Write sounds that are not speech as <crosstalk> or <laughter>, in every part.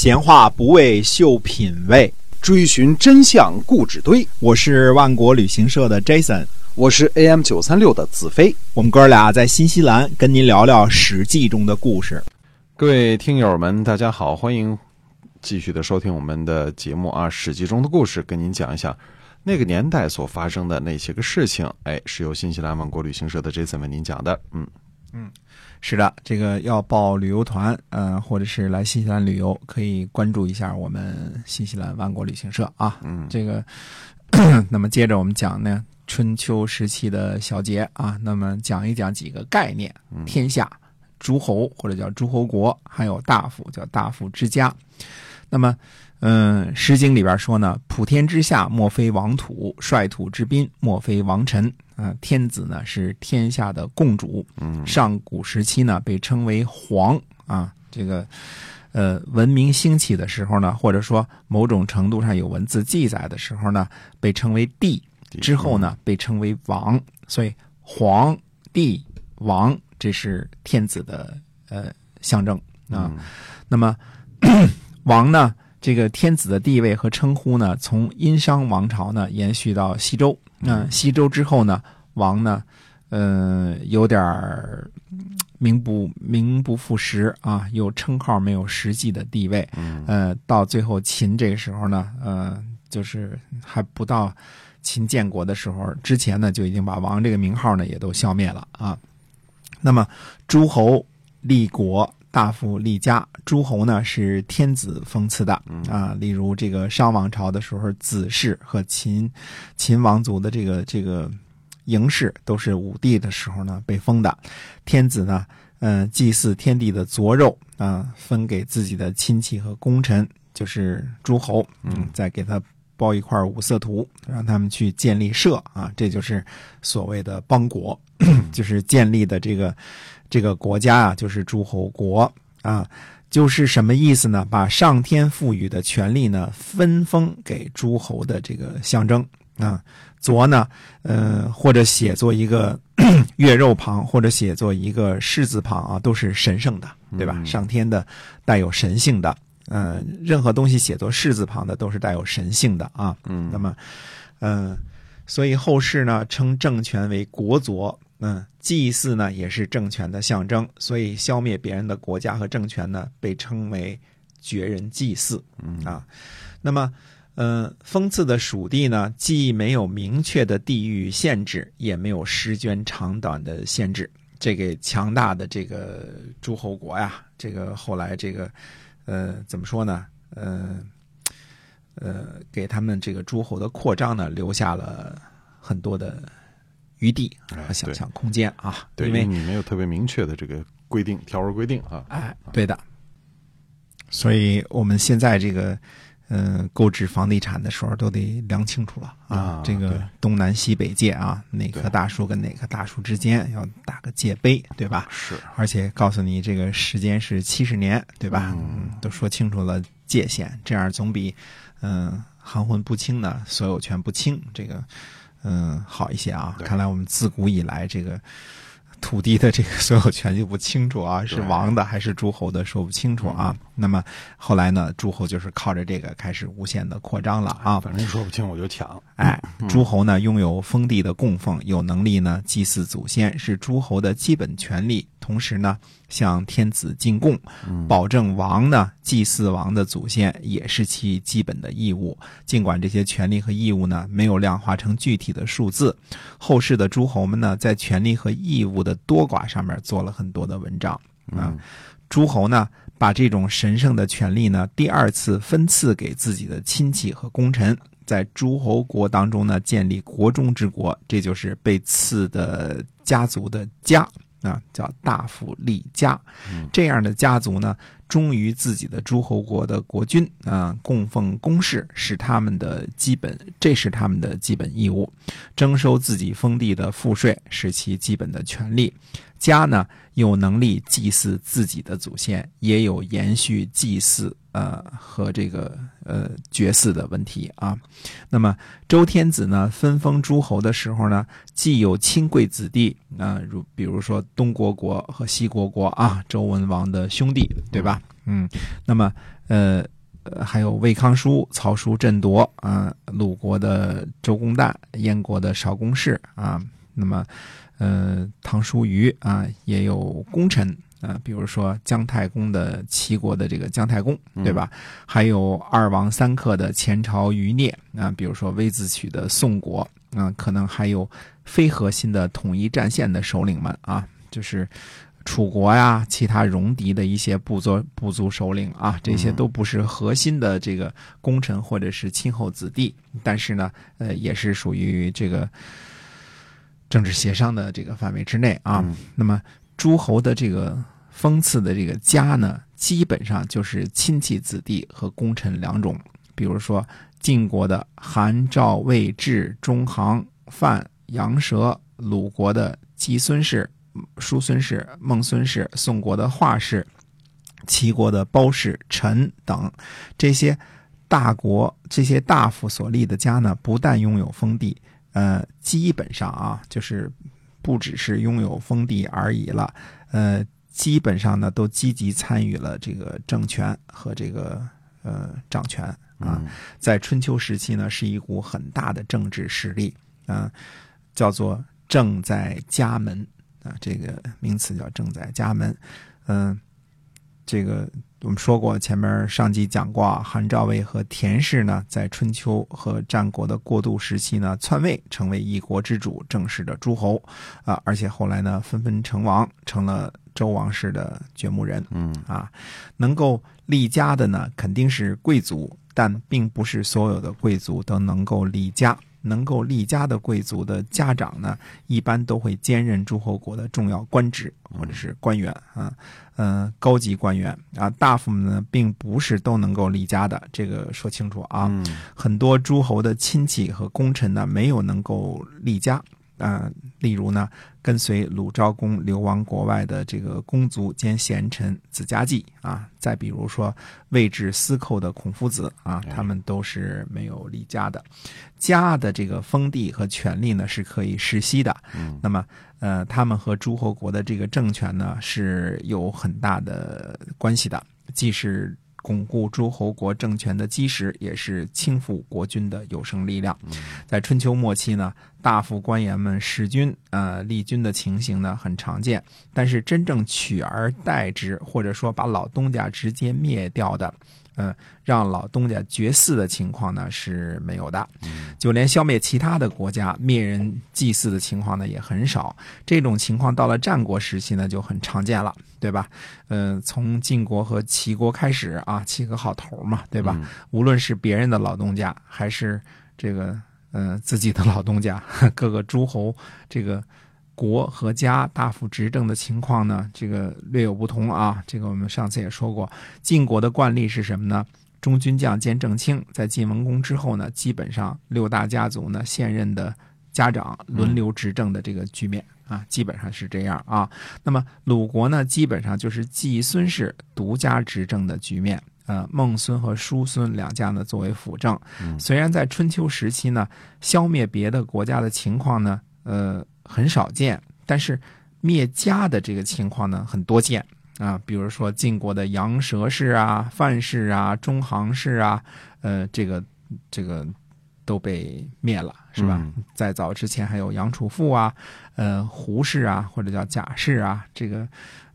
闲话不为秀品味，追寻真相故纸堆。我是万国旅行社的 Jason，我是 AM 九三六的子飞。我们哥俩在新西兰跟您聊聊《史记》中的故事。各位听友们，大家好，欢迎继续的收听我们的节目啊，《史记》中的故事，跟您讲一讲那个年代所发生的那些个事情。哎，是由新西兰万国旅行社的 Jason 为您讲的。嗯嗯，是的，这个要报旅游团，呃，或者是来新西兰旅游，可以关注一下我们新西兰万国旅行社啊。嗯，这个，<clears throat> 那么接着我们讲呢，春秋时期的小节啊，那么讲一讲几个概念：天下。诸侯或者叫诸侯国，还有大夫叫大夫之家。那么，嗯，《诗经》里边说呢：“普天之下，莫非王土；率土之滨，莫非王臣。”啊，天子呢是天下的共主。嗯，上古时期呢被称为皇啊。这个，呃，文明兴起的时候呢，或者说某种程度上有文字记载的时候呢，被称为帝。之后呢，被称为王。所以，皇帝王。这是天子的呃象征啊。那么 <coughs> 王呢？这个天子的地位和称呼呢，从殷商王朝呢延续到西周。那西周之后呢，王呢，呃，有点名不名不副实啊，有称号没有实际的地位。呃，到最后秦这个时候呢，呃，就是还不到秦建国的时候之前呢，就已经把王这个名号呢也都消灭了啊。那么，诸侯立国，大夫立家。诸侯呢是天子封赐的啊。例如这个商王朝的时候，子氏和秦秦王族的这个这个嬴氏都是武帝的时候呢被封的。天子呢，嗯，祭祀天地的左肉啊，分给自己的亲戚和功臣，就是诸侯。嗯，再给他。包一块五色图，让他们去建立社啊，这就是所谓的邦国，就是建立的这个这个国家啊，就是诸侯国啊，就是什么意思呢？把上天赋予的权利呢分封给诸侯的这个象征啊。左呢，呃，或者写作一个 <coughs> 月肉旁，或者写作一个士字旁啊，都是神圣的，对吧？上天的，带有神性的。嗯，任何东西写作士字旁的都是带有神性的啊。嗯，那么，嗯，所以后世呢称政权为国佐。嗯，祭祀呢也是政权的象征，所以消灭别人的国家和政权呢被称为绝人祭祀。嗯啊，那么，嗯，封赐的属地呢既没有明确的地域限制，也没有时间长短的限制。这个强大的这个诸侯国呀，这个后来这个。呃，怎么说呢？呃，呃，给他们这个诸侯的扩张呢，留下了很多的余地和想象空间啊。对，因为你没有特别明确的这个规定条文规定啊。哎，对的。所以我们现在这个。嗯，购置房地产的时候都得量清楚了啊！这个东南西北界啊，哪棵大树跟哪棵大树之间要打个界碑，对吧？是，而且告诉你这个时间是七十年，对吧？嗯，都说清楚了界限，这样总比嗯含混不清呢，所有权不清这个嗯好一些啊！看来我们自古以来这个。土地的这个所有权就不清楚啊，是王的还是诸侯的，说不清楚啊。那么后来呢，诸侯就是靠着这个开始无限的扩张了啊。反正说不清我就抢。哎，诸侯呢拥有封地的供奉，有能力呢祭祀祖先，是诸侯的基本权利。同时呢，向天子进贡，保证王呢祭祀王的祖先，也是其基本的义务。尽管这些权利和义务呢没有量化成具体的数字，后世的诸侯们呢在权利和义务的多寡上面做了很多的文章啊。诸侯呢把这种神圣的权利呢第二次分赐给自己的亲戚和功臣，在诸侯国当中呢建立国中之国，这就是被赐的家族的家。啊，叫大夫立家，这样的家族呢，忠于自己的诸侯国的国君啊，供奉公事是他们的基本，这是他们的基本义务。征收自己封地的赋税是其基本的权利。家呢，有能力祭祀自己的祖先，也有延续祭祀。呃，和这个呃绝嗣的问题啊，那么周天子呢分封诸侯的时候呢，既有亲贵子弟啊，如比如说东国国和西国国啊，周文王的兄弟，对吧？嗯，那么呃，呃还有魏康叔、曹叔振铎啊，鲁国的周公旦、燕国的邵公氏啊，那么呃，唐叔虞啊，也有功臣。啊，比如说姜太公的齐国的这个姜太公，对吧？还有二王三克的前朝余孽啊，比如说微子曲的宋国啊，可能还有非核心的统一战线的首领们啊，就是楚国呀，其他戎狄的一些部族部族首领啊，这些都不是核心的这个功臣或者是亲后子弟，但是呢，呃，也是属于这个政治协商的这个范围之内啊。那么诸侯的这个封赐的这个家呢，基本上就是亲戚子弟和功臣两种。比如说晋国的韩、赵、魏、智、中行、范、杨蛇；鲁国的季孙氏、叔孙氏、孟孙氏；宋国的华氏；齐国的包氏、陈等这些大国这些大夫所立的家呢，不但拥有封地，呃，基本上啊，就是不只是拥有封地而已了，呃，基本上呢都积极参与了这个政权和这个呃掌权啊，在春秋时期呢是一股很大的政治势力啊，叫做正在家门啊，这个名词叫正在家门，嗯、这个我们说过，前面上集讲过啊，韩赵魏和田氏呢，在春秋和战国的过渡时期呢，篡位成为一国之主，正式的诸侯啊，而且后来呢，纷纷成王，成了周王室的掘墓人。嗯啊，能够立家的呢，肯定是贵族，但并不是所有的贵族都能够立家。能够立家的贵族的家长呢，一般都会兼任诸侯国的重要官职或者是官员啊，呃，高级官员啊。大夫们呢，并不是都能够立家的，这个说清楚啊。嗯很多诸侯的亲戚和功臣呢，没有能够立家。啊、例如呢，跟随鲁昭公流亡国外的这个公族兼贤臣子家季啊，再比如说位置司寇的孔夫子啊，他们都是没有离家的。家的这个封地和权力呢，是可以世袭的。嗯那么，呃，他们和诸侯国的这个政权呢是有很大的关系的，既是巩固诸侯国政权的基石，也是倾覆国君的有生力量。在春秋末期呢，大夫官员们弑君、呃立君的情形呢很常见，但是真正取而代之，或者说把老东家直接灭掉的，嗯，让老东家绝嗣的情况呢是没有的。就连消灭其他的国家、灭人祭祀的情况呢也很少。这种情况到了战国时期呢就很常见了，对吧？呃，从晋国和齐国开始啊，起个好头嘛，对吧？无论是别人的老东家，还是这个呃自己的老东家，<laughs> 各个诸侯这个国和家大夫执政的情况呢，这个略有不同啊。这个我们上次也说过，晋国的惯例是什么呢？中军将兼正卿，在晋文公之后呢，基本上六大家族呢现任的家长轮流执政的这个局面啊，基本上是这样啊。那么鲁国呢，基本上就是季孙氏独家执政的局面。呃，孟孙和叔孙两家呢作为辅政，虽然在春秋时期呢，消灭别的国家的情况呢，呃，很少见，但是灭家的这个情况呢，很多见啊。比如说晋国的杨蛇氏啊、范氏啊、中行氏啊，呃，这个这个都被灭了，是吧？嗯在早之前还有杨楚富啊，呃，胡氏啊，或者叫贾氏啊，这个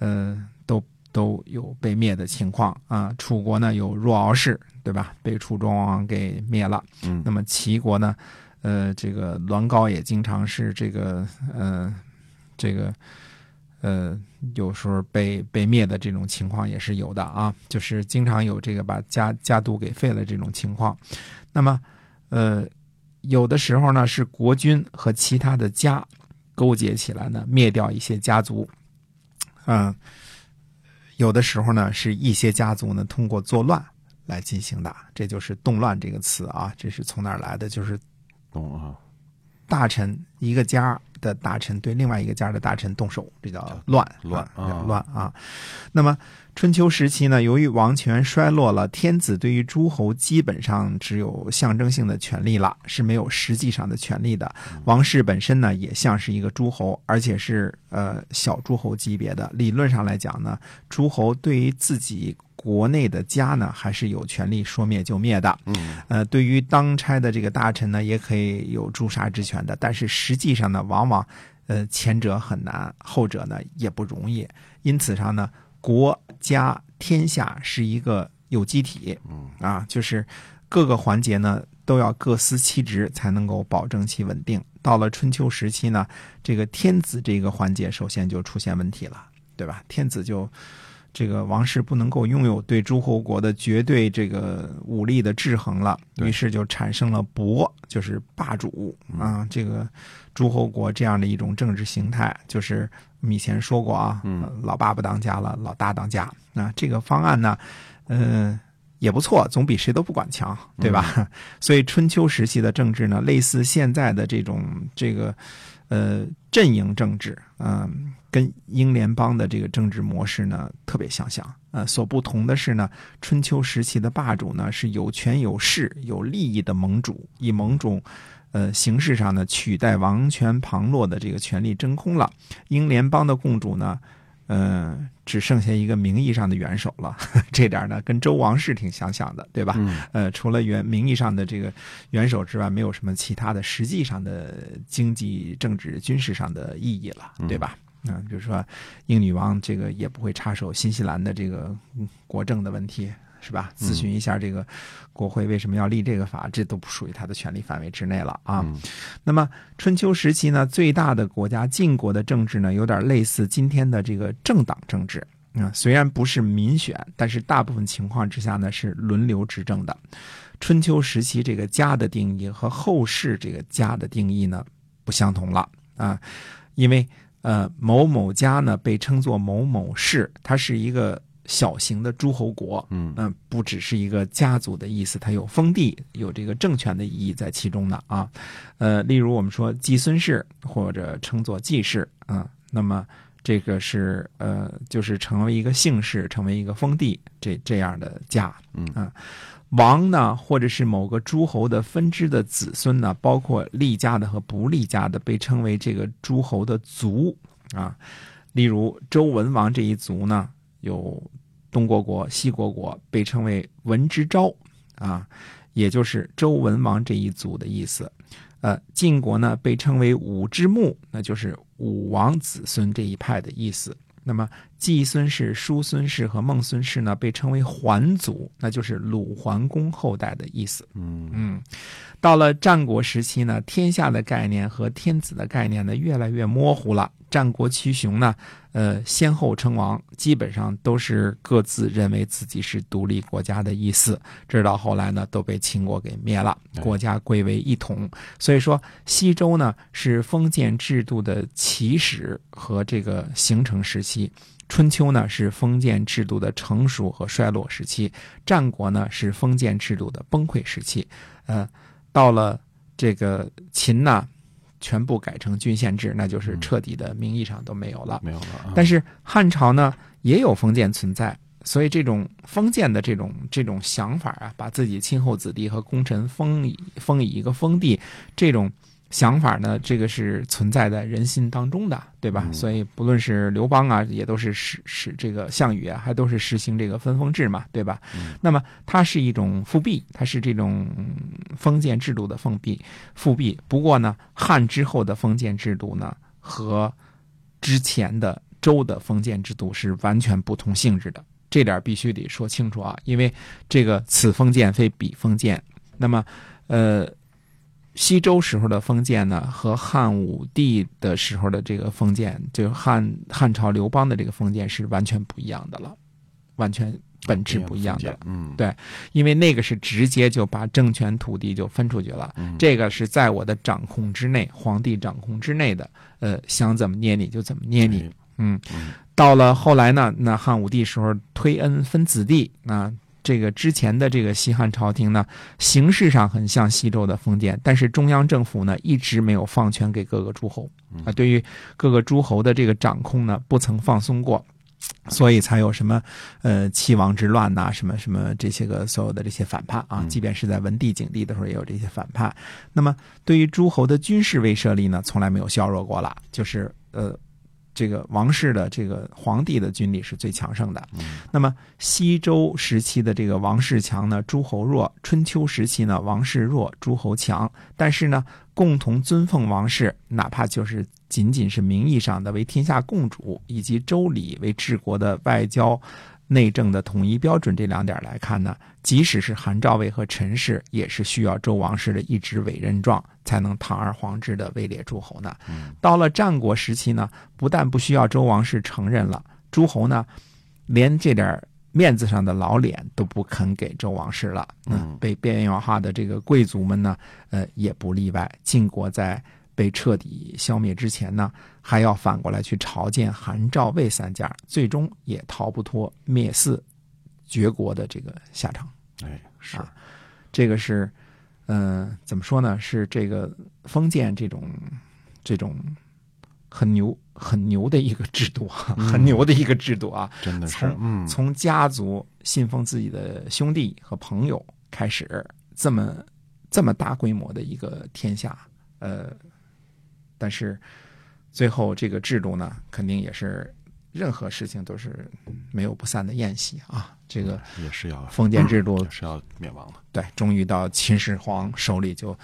呃都都有被灭的情况啊。楚国呢有若敖氏，对吧？被楚庄王给灭了。嗯那么齐国呢，呃，这个栾高也经常是这个呃这个呃有时候被被灭的这种情况也是有的啊，就是经常有这个把家家督给废了这种情况。那么呃有的时候呢是国君和其他的家勾结起来呢灭掉一些家族，嗯、有的时候呢是一些家族呢通过作乱来进行的，这就是动乱这个词啊，这是从哪儿来的？就是懂啊，大臣一个家的大臣对另外一个家的大臣动手，这叫乱乱啊，啊叫乱啊。那么春秋时期呢，由于王权衰落了，天子对于诸侯基本上只有象征性的权利了，是没有实际上的权利的。王室本身呢，也像是一个诸侯，而且是呃小诸侯级别的。理论上来讲呢，诸侯对于自己国内的家呢，还是有权利说灭就灭的。嗯呃，对于当差的这个大臣呢，也可以有诛杀之权的。但是实际上呢，往往呃前者很难，后者呢也不容易。因此上呢，国家天下是一个有机体，嗯啊，就是各个环节呢都要各司其职，才能够保证其稳定。到了春秋时期呢，这个天子这个环节首先就出现问题了，对吧？天子就这个王室不能够拥有对诸侯国的绝对这个武力的制衡了，于是就产生了伯，就是霸主啊，这个诸侯国这样的一种政治形态，就是我们以前说过啊，老爸不当家了，老大当家。那这个方案呢，嗯、也不错，总比谁都不管强，对吧？<laughs> 所以春秋时期的政治呢，类似现在的这种这个呃阵营政治，嗯、跟英联邦的这个政治模式呢特别相像。呃，所不同的是呢，春秋时期的霸主呢是有权有势、有利益的盟主，以某种呃形式上呢取代王权旁落的这个权力真空了。英联邦的共主呢，呃，只剩下一个名义上的元首了，<laughs> 这点呢跟周王室挺相像的，对吧？嗯呃，除了元名义上的这个元首之外，没有什么其他的实际上的经济、政治、军事上的意义了，对吧？嗯、比如说英女王这个也不会插手新西兰的这个嗯国政的问题，是吧？咨询一下这个国会为什么要立这个法，这都不属于他的权利范围之内了啊。嗯那么春秋时期呢，最大的国家晋国的政治呢，有点类似今天的这个政党政治。啊、虽然不是民选，但是大部分情况之下呢是轮流执政的。春秋时期这个家的定义和后世这个家的定义呢不相同了啊，因为呃某某家呢被称作某某氏，它是一个小型的诸侯国，嗯嗯，不只是一个家族的意思，它有封地，有这个政权的意义在其中的啊。呃，例如我们说季孙氏或者称作季氏啊，那么这个是呃，就是成为一个姓氏，成为一个封地这这样的家，嗯啊。王呢，或者是某个诸侯的分支的子孙呢，包括立家的和不立家的，被称为这个诸侯的族啊。例如周文王这一族呢，有东国国、西国国，被称为文之昭啊，也就是周文王这一族的意思。呃，晋国呢被称为武之穆，那就是武王子孙这一派的意思。那么季孙氏、叔孙氏和孟孙氏呢，被称为桓族，那就是鲁桓公后代的意思。嗯嗯，到了战国时期呢，天下的概念和天子的概念呢越来越模糊了。战国七雄呢，呃，先后称王，基本上都是各自认为自己是独立国家的意思。直到后来呢，都被秦国给灭了，国家归为一统。所以说，西周呢是封建制度的起始和这个形成时期。春秋呢是封建制度的成熟和衰落时期，战国呢是封建制度的崩溃时期，呃，到了这个秦呢，全部改成郡县制，那就是彻底的名义上都没有了。没有了啊。但是汉朝呢也有封建存在，所以这种封建的这种这种想法啊，把自己亲后子弟和功臣封以封以一个封地，这种想法呢，这个是存在在人心当中的，对吧？嗯所以不论是刘邦啊，也都是实实这个项羽啊，还都是实行这个分封制嘛，对吧？嗯那么它是一种复辟，它是这种嗯封建制度的封闭复辟。不过呢，汉之后的封建制度呢，和之前的周的封建制度是完全不同性质的，这点必须得说清楚啊，因为这个此封建非彼封建。那么，呃，西周时候的封建呢，和汉武帝的时候的这个封建，就是汉汉朝刘邦的这个封建是完全不一样的了，完全本质不一样的了。嗯，对因为那个是直接就把政权土地就分出去了，嗯这个是在我的掌控之内，皇帝掌控之内的，呃，想怎么捏你就怎么捏你。哎嗯嗯，到了后来呢，那汉武帝时候推恩分子弟，那这个之前的这个西汉朝廷呢，形式上很像西周的封建，但是中央政府呢一直没有放权给各个诸侯啊，对于各个诸侯的这个掌控呢，不曾放松过。所以才有什么，呃，齐王之乱呐，什么什么这些个所有的这些反叛啊，即便是在文帝、景帝的时候也有这些反叛。那么，对于诸侯的军事威慑力呢，从来没有削弱过了，就是呃，这个王室的这个皇帝的军力是最强盛的。那么西周时期的这个王室强呢，诸侯弱；春秋时期呢，王室弱，诸侯强。但是呢，共同尊奉王室，哪怕就是仅仅是名义上的为天下共主，以及周礼为治国的外交、内政的统一标准这两点来看呢，即使是韩赵魏和陈氏，也是需要周王室的一纸委任状才能堂而皇之的位列诸侯呢。到了战国时期呢，不但不需要周王室承认了，诸侯呢，连这点面子上的老脸都不肯给周王室了。嗯，被边缘化的这个贵族们呢，呃，也不例外。晋国在被彻底消灭之前呢，还要反过来去朝见韩赵魏三家，最终也逃不脱灭四绝国的这个下场。哎，是啊，这个是，嗯、怎么说呢？是这个封建这种这种很牛很牛的一个制度啊，很牛的一个制度啊。<laughs> 真的是从，嗯，从家族信奉自己的兄弟和朋友开始，这么这么大规模的一个天下，呃，但是最后这个制度呢，肯定也是任何事情都是没有不散的宴席啊。这个也是要封建制度是要灭亡的，对，终于到秦始皇手里就，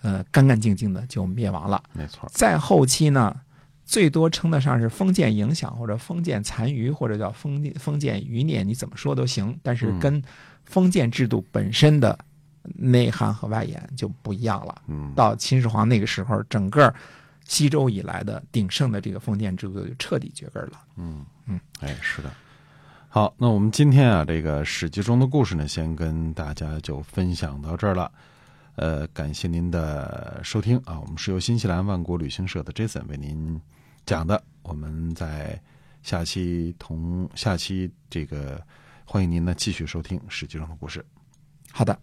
呃，干干净净的就灭亡了。没错，在后期呢，最多称得上是封建影响或者封建残余，或者叫封建封建余孽，你怎么说都行。但是跟封建制度本身的内涵和外延就不一样了。嗯，到秦始皇那个时候，整个西周以来的鼎盛的这个封建制度就彻底绝根了。嗯嗯，哎，是的。好，那我们今天啊，这个《史记》中的故事呢，先跟大家就分享到这儿了。呃，感谢您的收听啊，我们是由新西兰万国旅行社的 Jason 为您讲的。我们在下期同下期这个，欢迎您呢继续收听《史记》中的故事。好的，